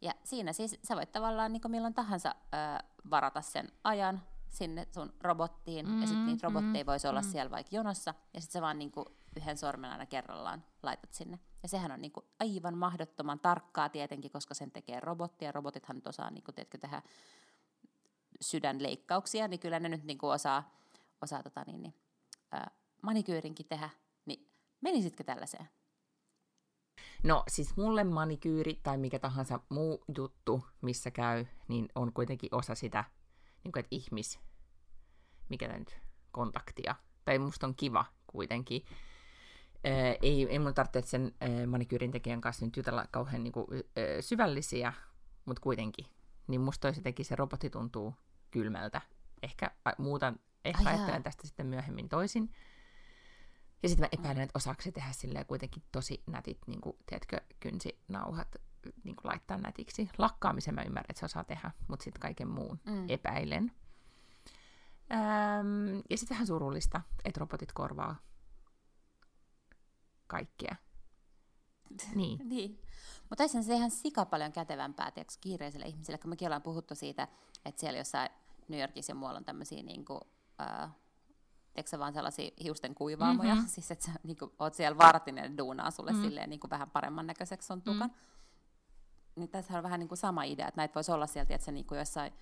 Ja siinä siis sä voit tavallaan niin milloin tahansa ö, varata sen ajan, sinne sun robottiin, mm, ja sitten niitä robotteja mm, voisi olla mm. siellä vaikka jonossa, ja sitten sä vaan niinku yhden sormen aina kerrallaan laitat sinne. Ja sehän on niinku aivan mahdottoman tarkkaa tietenkin, koska sen tekee robotti, ja robotithan nyt osaa niinku, teetkö, tehdä sydänleikkauksia, niin kyllä ne nyt niinku osaa, osaa tota niin, niin, ää, manikyyrinkin tehdä. Niin menisitkö tällaiseen? No siis mulle manikyyri tai mikä tahansa muu juttu, missä käy, niin on kuitenkin osa sitä niin kuin, että ihmis, mikä tämä nyt, kontaktia. Tai musta on kiva kuitenkin. Ää, ei, ei mun tarvitse sen ää, manikyyrin tekijän kanssa nyt jutella kauhean niin kuin, ää, syvällisiä, mutta kuitenkin. Niin musta jotenkin se robotti tuntuu kylmältä. Ehkä a, muutan, ehkä Ai ajattelen tästä sitten myöhemmin toisin. Ja sitten mä epäilen, että osaako se tehdä silleen kuitenkin tosi nätit, niin kuin, tiedätkö, kynsinauhat niin kuin laittaa nätiksi. Lakkaamisen mä ymmärrän, että se osaa tehdä, mutta sitten kaiken muun mm. epäilen. Ähm, ja sitten vähän surullista, että robotit korvaa kaikkea. Niin. niin. Mutta se ihan sika paljon kätevämpää tiiäks, kiireiselle ihmiselle, kun mekin ollaan puhuttu siitä, että siellä jossain New Yorkissa ja muualla on tämmöisiä niin kuin, äh, tiedätkö vaan sellaisia hiusten kuivaamoja, mm-hmm. siis että sä niin kuin, oot siellä vartinen duunaa sulle mm-hmm. silleen niin kuin vähän paremman näköiseksi sun tukan. Mm-hmm niin tässä on vähän niin kuin sama idea, että näitä voisi olla sieltä, että se niin kuin jossain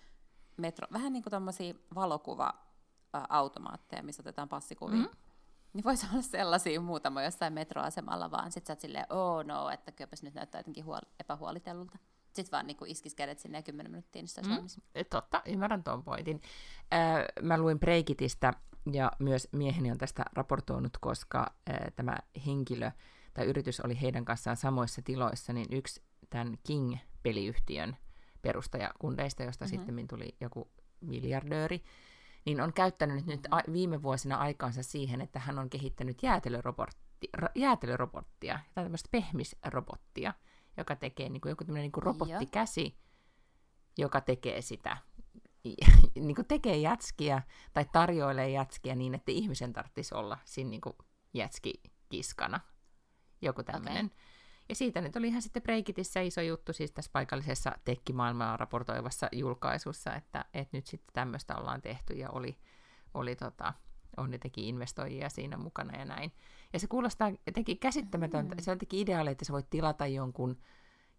metro, vähän niin kuin tuommoisia valokuva-automaatteja, missä otetaan passikuvia. Mm-hmm. Niin voisi olla sellaisia muutama jossain metroasemalla vaan. Sitten sä oot silleen, oh no, että kylläpäs nyt näyttää jotenkin huol- epähuolitellulta. Sitten vaan niin iskis kädet sinne ja kymmenen minuuttia, niin se mm, Totta, ymmärrän tuon pointin. Äh, mä luin Breikitistä ja myös mieheni on tästä raportoinut, koska äh, tämä henkilö tai yritys oli heidän kanssaan samoissa tiloissa, niin yksi tämän King-peliyhtiön perustajakundeista, josta mm-hmm. sitten tuli joku miljardööri, niin on käyttänyt nyt a- viime vuosina aikaansa siihen, että hän on kehittänyt jäätelörobotti, ra- jäätelörobottia, tai tämmöistä pehmisrobottia, joka tekee niin kuin joku tämmöinen niin kuin robottikäsi, joka tekee sitä, niin kuin tekee jätskiä tai tarjoilee jätskiä niin, että ihmisen tarvitsisi olla siinä niin kuin jätskikiskana. Joku tämmöinen. Okay. Ja siitä nyt oli ihan sitten Breikitissä iso juttu siis tässä paikallisessa tekkimaailmaa raportoivassa julkaisussa, että, että nyt sitten tämmöistä ollaan tehty ja oli, oli tota, on jotenkin investoijia siinä mukana ja näin. Ja se kuulostaa jotenkin käsittämätöntä. Mm. Se on jotenkin ideaali, että sä voit tilata jonkun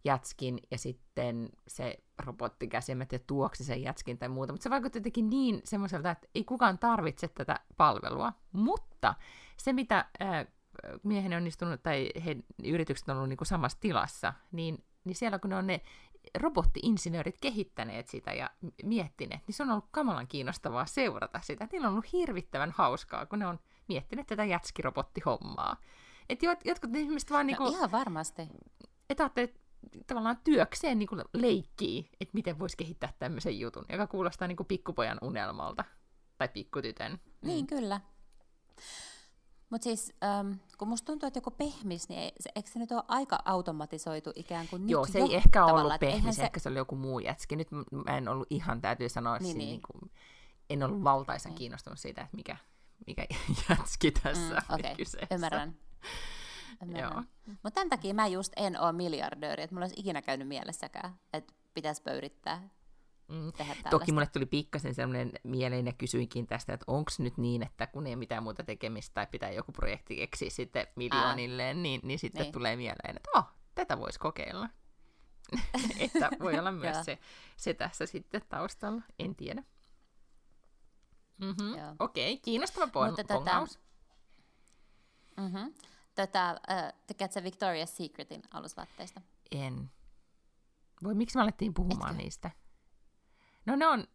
jätskin ja sitten se robotti käsimet ja tuoksi sen jätskin tai muuta. Mutta se vaikuttaa jotenkin niin semmoiselta, että ei kukaan tarvitse tätä palvelua. Mutta se, mitä äh, mieheni on istunut, tai he, yritykset on ollut niin kuin samassa tilassa, niin, niin siellä kun ne on ne robottiinsinöörit kehittäneet sitä ja miettineet, niin se on ollut kamalan kiinnostavaa seurata sitä. Niillä on ollut hirvittävän hauskaa, kun ne on miettineet tätä jätskirobottihommaa. Että jot, jotkut ihmiset vaan... No, niinku, ihan varmasti. Että ajattelee, tavallaan työkseen niin kuin leikkii, että miten voisi kehittää tämmöisen jutun, joka kuulostaa niin kuin pikkupojan unelmalta. Tai pikkutytön. Niin, mm. kyllä. Mutta siis, ähm, kun musta tuntuu, että joku pehmis, niin ei, se, eikö se nyt ole aika automatisoitu ikään kuin Joo, se ei ehkä ollut pehmis, se... ehkä se oli joku muu jätski. Nyt mä en ollut ihan, täytyy sanoa, niin, niin. Niin kuin, en ollut valtaisen niin. kiinnostunut siitä, että mikä, mikä jätski tässä mm, okay. kyseessä. Ymmärrän. Ymmärrän. Mutta tämän takia mä just en ole miljardööri, että mulla olisi ikinä käynyt mielessäkään, että pitäisi pöyrittää mm. tehdä tällaista. Toki mulle tuli pikkasen sellainen mieleen ja kysyinkin tästä, että onko nyt niin, että kun ei mitään muuta tekemistä tai pitää joku projekti keksiä sitten miljoonilleen, niin, niin sitten niin. tulee mieleen, että oh, tätä voisi kokeilla. että voi olla myös se, se tässä sitten taustalla, en tiedä. Mm-hmm. Okei, okay, kiinnostava pon- pongaus. Tätä, mm-hmm. tätä, äh, tykkäätkö Victoria's Secretin alusvaatteista? En. Voi, miksi me alettiin puhumaan Etkö? niistä? No ne on...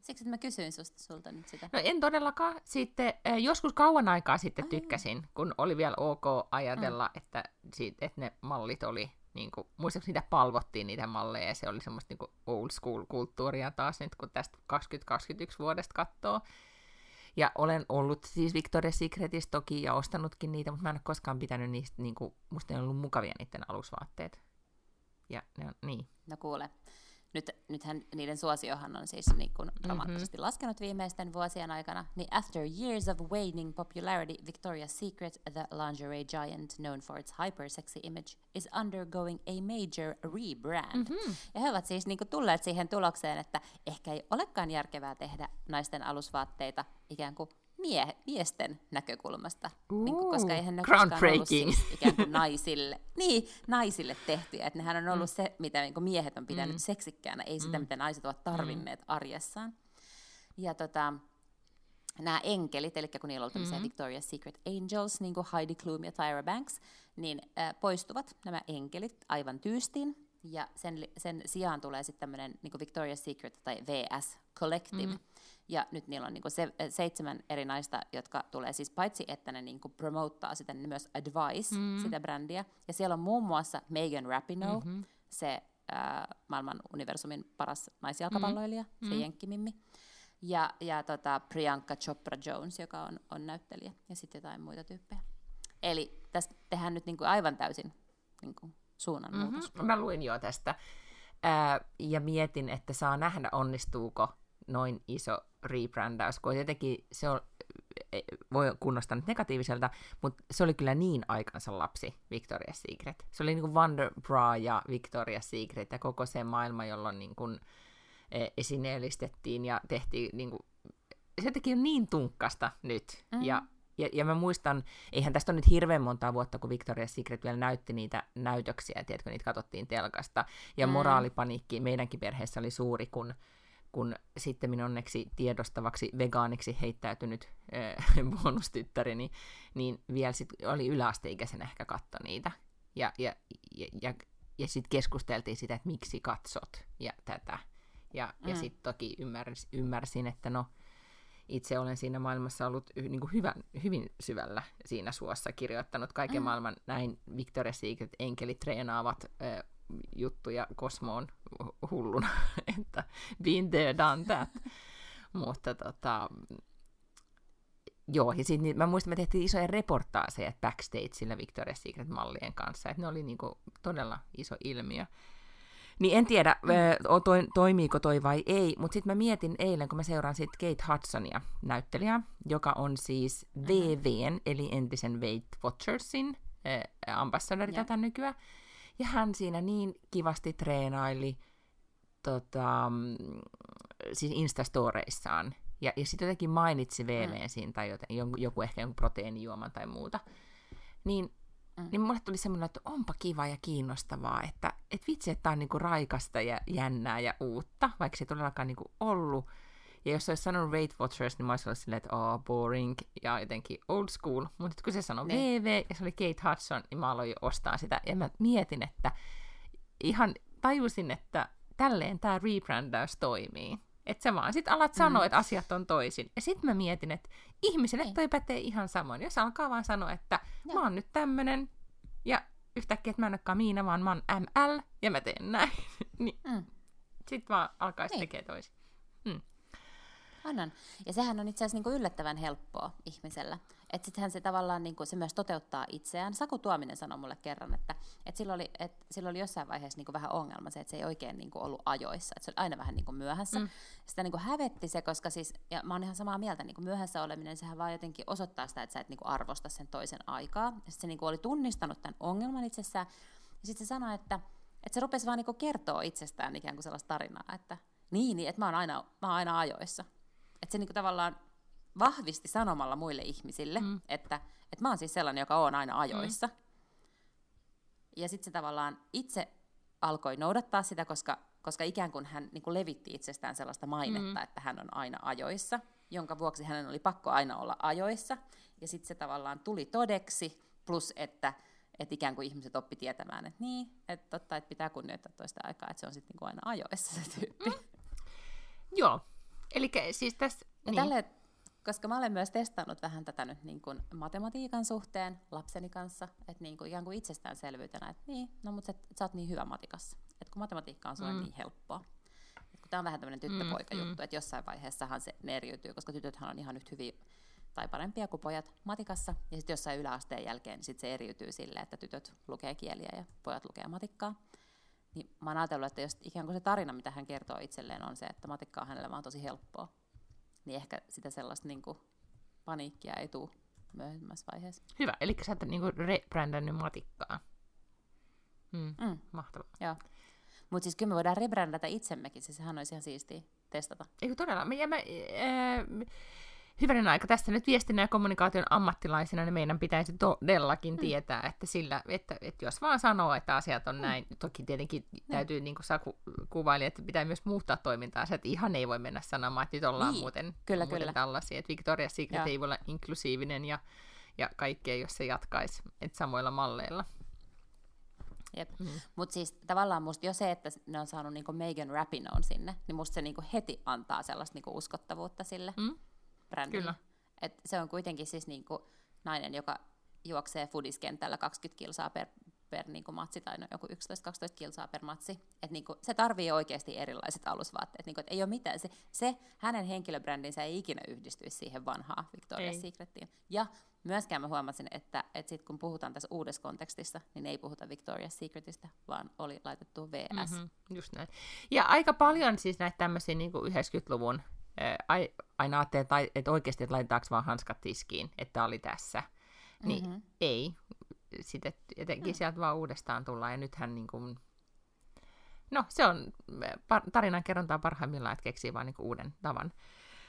Siksi, että mä kysyin susta, sulta nyt sitä. No en todellakaan. Sitten äh, joskus kauan aikaa sitten tykkäsin, kun oli vielä ok ajatella, mm. että, siitä, että ne mallit oli niin kuin, muistaakseni niitä palvottiin niitä malleja, ja se oli semmoista niin old school kulttuuria taas nyt, kun tästä 2021 vuodesta katsoo. Ja olen ollut siis Victoria's Secretissa toki ja ostanutkin niitä, mutta mä en ole koskaan pitänyt niistä, niin kuin, musta ei ollut mukavia niiden alusvaatteet. Ja ne on, niin. No kuule, nyt, nythän niiden suosiohan on siis niin kuin mhm. dramaattisesti mm-hmm. laskenut viimeisten vuosien aikana, niin after years of waning popularity, Victoria's Secret, the lingerie giant known for its hyper-sexy image, is undergoing a major rebrand. Mm-hmm. Ja he ovat siis niin kuin tulleet siihen tulokseen, että ehkä ei olekaan järkevää tehdä naisten alusvaatteita ikään kuin mie- miesten näkökulmasta, Ooh, niin kuin, koska eihän ne koskaan ollut siis ikään kuin naisille, niin, naisille tehtyjä. Että nehän on ollut mm. se, mitä niin miehet on pitänyt mm. seksikkäänä, ei sitä, mm. mitä naiset ovat tarvinneet mm. arjessaan. Ja tota, nämä enkelit, eli kun niillä on ollut mm-hmm. Victoria's Secret Angels, niin kuin Heidi Klum ja Tyra Banks, niin äh, poistuvat nämä enkelit aivan tyystiin, ja sen, sen sijaan tulee sitten tämmöinen niin Victoria's Secret tai VS Collective, mm-hmm ja nyt niillä on niinku se, eh, seitsemän eri naista, jotka tulee siis paitsi, että ne niinku promottaa sitä, niin myös advice mm. sitä brändiä. Ja siellä on muun muassa Megan Rapinoe, mm-hmm. se äh, maailman universumin paras naisjalkapalloilija, mm. se mm. jenkkimimmi. Ja, ja tota Priyanka Chopra Jones, joka on, on näyttelijä, ja sitten jotain muita tyyppejä. Eli tässä tehdään nyt niinku aivan täysin niinku suunnanmuutos. Mm-hmm. Mä luin jo tästä ää, ja mietin, että saa nähdä, onnistuuko noin iso rebrandaus, kun jotenkin se on, e, voi kunnostaa nyt negatiiviselta, mutta se oli kyllä niin aikansa lapsi, Victoria's Secret. Se oli niin kuin Wonder Bra ja Victoria's Secret ja koko se maailma, jolloin niin kuin e, esineellistettiin ja tehtiin niin kuin, se teki niin tunkkasta nyt. Mm. Ja, ja, ja mä muistan, eihän tästä ole nyt hirveän monta vuotta, kun Victoria's Secret vielä näytti niitä näytöksiä, tiedätkö, niitä katsottiin telkasta. Ja mm. moraalipaniikki meidänkin perheessä oli suuri, kun kun sitten minun onneksi tiedostavaksi vegaaniksi heittäytynyt äh, bonustyttäreni, niin vielä sit oli yläasteikäisen ehkä katto niitä. Ja, ja, ja, ja, ja sitten keskusteltiin sitä, että miksi katsot ja tätä. Ja, mm. ja sitten toki ymmärsin, ymmärsin, että no, itse olen siinä maailmassa ollut niin kuin hyvän, hyvin syvällä siinä suossa, kirjoittanut kaiken mm. maailman näin Victoria's Secret enkelit treenaavat äh, juttuja Kosmoon hulluna, että been there, done that. Mutta tota, joo, ja sit, niin, mä muistan, me tehtiin isoja reportaaseja backstageillä Victoria's Secret-mallien kanssa, että ne oli niinku todella iso ilmiö. Niin en tiedä, mm. to, toimiiko toi vai ei, mutta sitten mä mietin eilen, kun mä seuraan sit Kate Hudsonia, näyttelijää, joka on siis. VVn, eli entisen Weight Watchersin äh, ambassadori tätä nykyään. Ja hän siinä niin kivasti treenaili tota, siis Instastoreissaan. Ja, ja sitten jotenkin mainitsi mm. siinä, tai joten, joku ehkä jonkun proteiinijuoman tai muuta. Niin, mm. niin mulle tuli semmoinen, että onpa kiva ja kiinnostavaa, että et vitsi, että tämä on niinku raikasta ja jännää ja uutta, vaikka se ei todellakaan niinku ollut. Ja jos olisi sanonut Weight Watchers, niin mä olisin ollut silleen, että oh, boring ja jotenkin old school. Mutta kun se sanoi ne. Niin. VV ja se oli Kate Hudson, niin mä aloin jo ostaa sitä. Ja mä mietin, että ihan tajusin, että tälleen tämä rebrandaus toimii. Että sä vaan sit alat sanoa, mm. että asiat on toisin. Ja sitten mä mietin, että ihmiselle niin. toi pätee ihan samoin. Jos alkaa vaan sanoa, että ja. mä oon nyt tämmönen, ja yhtäkkiä, että mä en olekaan Miina, vaan mä oon ML, ja mä teen näin. niin mm. Sitten vaan alkaisi niin. tekemään toisin. Mm. Annan. Ja sehän on itse asiassa niinku yllättävän helppoa ihmisellä. Että sittenhän se tavallaan niinku, se myös toteuttaa itseään. Saku Tuominen sanoi mulle kerran, että, että sillä, oli, että sillä oli jossain vaiheessa niinku vähän ongelma se, että se ei oikein niinku ollut ajoissa. Että se oli aina vähän niinku myöhässä. Mm. Sitä niinku hävetti se, koska siis, ja mä oon ihan samaa mieltä, niinku myöhässä oleminen, sehän vaan jotenkin osoittaa sitä, että sä et niinku arvosta sen toisen aikaa. Ja sitten se niinku oli tunnistanut tämän ongelman itsessään. Ja sitten se sanoi, että, että se rupesi vaan niinku kertoa itsestään ikään kuin sellaista tarinaa, että Niin, niin että mä oon aina, mä oon aina ajoissa. Että se niinku tavallaan vahvisti sanomalla muille ihmisille, mm. että, että mä oon siis sellainen, joka on aina ajoissa. Mm. Ja sitten se tavallaan itse alkoi noudattaa sitä, koska, koska ikään kuin hän niin kuin levitti itsestään sellaista mainetta, mm. että hän on aina ajoissa, jonka vuoksi hänen oli pakko aina olla ajoissa. Ja sitten se tavallaan tuli todeksi, plus että että ikään kuin ihmiset oppi tietämään, että niin, että totta, että pitää kunnioittaa toista aikaa, että se on sitten niin aina ajoissa se tyyppi. Mm. Joo, eli siis tässä... Ja niin. tälle, koska mä olen myös testannut vähän tätä nyt niin kuin matematiikan suhteen lapseni kanssa, että niin kuin ikään kuin itsestäänselvyytenä, että niin, no mutta sä, sä oot niin hyvä matikassa, että kun matematiikka on sulle mm. niin helppoa. Tämä on vähän tämmöinen tyttöpoika-juttu, mm, mm. että jossain vaiheessahan se ne eriytyy, koska tytöthän on ihan nyt hyvin tai parempia kuin pojat matikassa, ja sitten jossain yläasteen jälkeen niin sit se eriytyy sille, että tytöt lukee kieliä ja pojat lukee matikkaa. Niin mä oon ajatellut, että jos ikään kuin se tarina, mitä hän kertoo itselleen, on se, että matikka on hänelle vaan tosi helppoa, niin ehkä sitä sellaista niin kuin, paniikkia ei tule myöhemmässä vaiheessa. Hyvä, eli sä oot niin rebrändännyt matikkaa. Mm, mm. Mahtavaa. Joo. Mutta siis kyllä me voidaan rebrändätä itsemmekin, siis sehän olisi ihan siistiä testata. Eikö todella? Ja mä, ää, hyvänen aika, tästä nyt viestinnän ja kommunikaation ammattilaisina, niin meidän pitäisi todellakin mm. tietää, että, sillä, että, että jos vaan sanoo, että asiat on mm. näin, toki tietenkin mm. täytyy, niin kuin sä ku, kuvaili, että pitää myös muuttaa toimintaa, että ihan ei voi mennä sanomaan, että nyt ollaan niin. muuten, kyllä, muuten kyllä. tällaisia, että Victoria's Secret ja. ei voi olla inklusiivinen ja, ja kaikkea, jos se jatkaisi että samoilla malleilla. Jep. Mm. Mutta siis tavallaan musta jo se, että ne on saanut niinku Megan Rapinoe sinne, niin musta se niinku heti antaa sellaista niinku uskottavuutta sille. Mm brändille. Kyllä. Et se on kuitenkin siis niinku nainen, joka juoksee fudiskentällä 20 kilsaa per, per niinku matsi, tai no joku 11-12 kilsaa per matsi. Et niinku, se tarvii oikeasti erilaiset alusvaatteet. Niinku, et ei ole mitään. Se, se, hänen henkilöbrändinsä ei ikinä yhdistyisi siihen vanhaan Victoria's. Secretiin. Ja myöskään mä huomasin, että, että sit kun puhutaan tässä uudessa kontekstissa, niin ei puhuta Victoria's Secretistä, vaan oli laitettu VS. Mm-hmm, just näin. Ja aika paljon siis näitä tämmöisiä niin 90-luvun aina ajattelin, että, että oikeasti että laitetaanko vaan hanskat tiskiin, että oli tässä. Niin mm-hmm. ei. Sitten jotenkin mm. sieltä vaan uudestaan tullaan, ja nythän niin kuin, no se on tarinan kerrontaa parhaimmillaan, että keksii vaan niin kuin uuden tavan.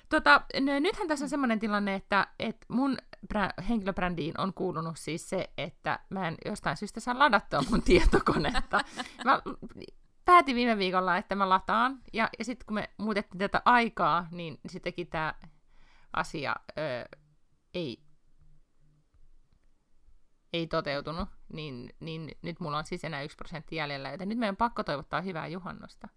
Tota, nythän tässä on mm. semmoinen tilanne, että, että mun brä- henkilöbrändiin on kuulunut siis se, että mä en jostain syystä saa ladattua mun tietokonetta. Mä päätin viime viikolla, että mä lataan, ja, ja sitten kun me muutettiin tätä aikaa, niin sittenkin tämä asia ö, ei, ei toteutunut, niin, niin nyt mulla on siis enää yksi prosentti jäljellä, joten nyt meidän pakko toivottaa hyvää juhannosta.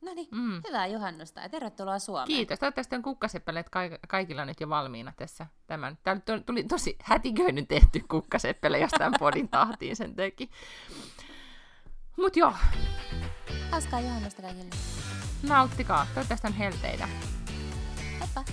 No niin, mm. hyvää juhannusta ja tervetuloa Suomeen. Kiitos. Toivottavasti on kukkaseppeleet kaikilla nyt jo valmiina tässä. Tämän. Täällä tuli tosi hätiköinen tehty kukkaseppele, jos tämän podin tahtiin sen teki. Mut joo. Hauskaa juhannusta kaikille. Nauttikaa. Toivottavasti on helteitä. Heippa.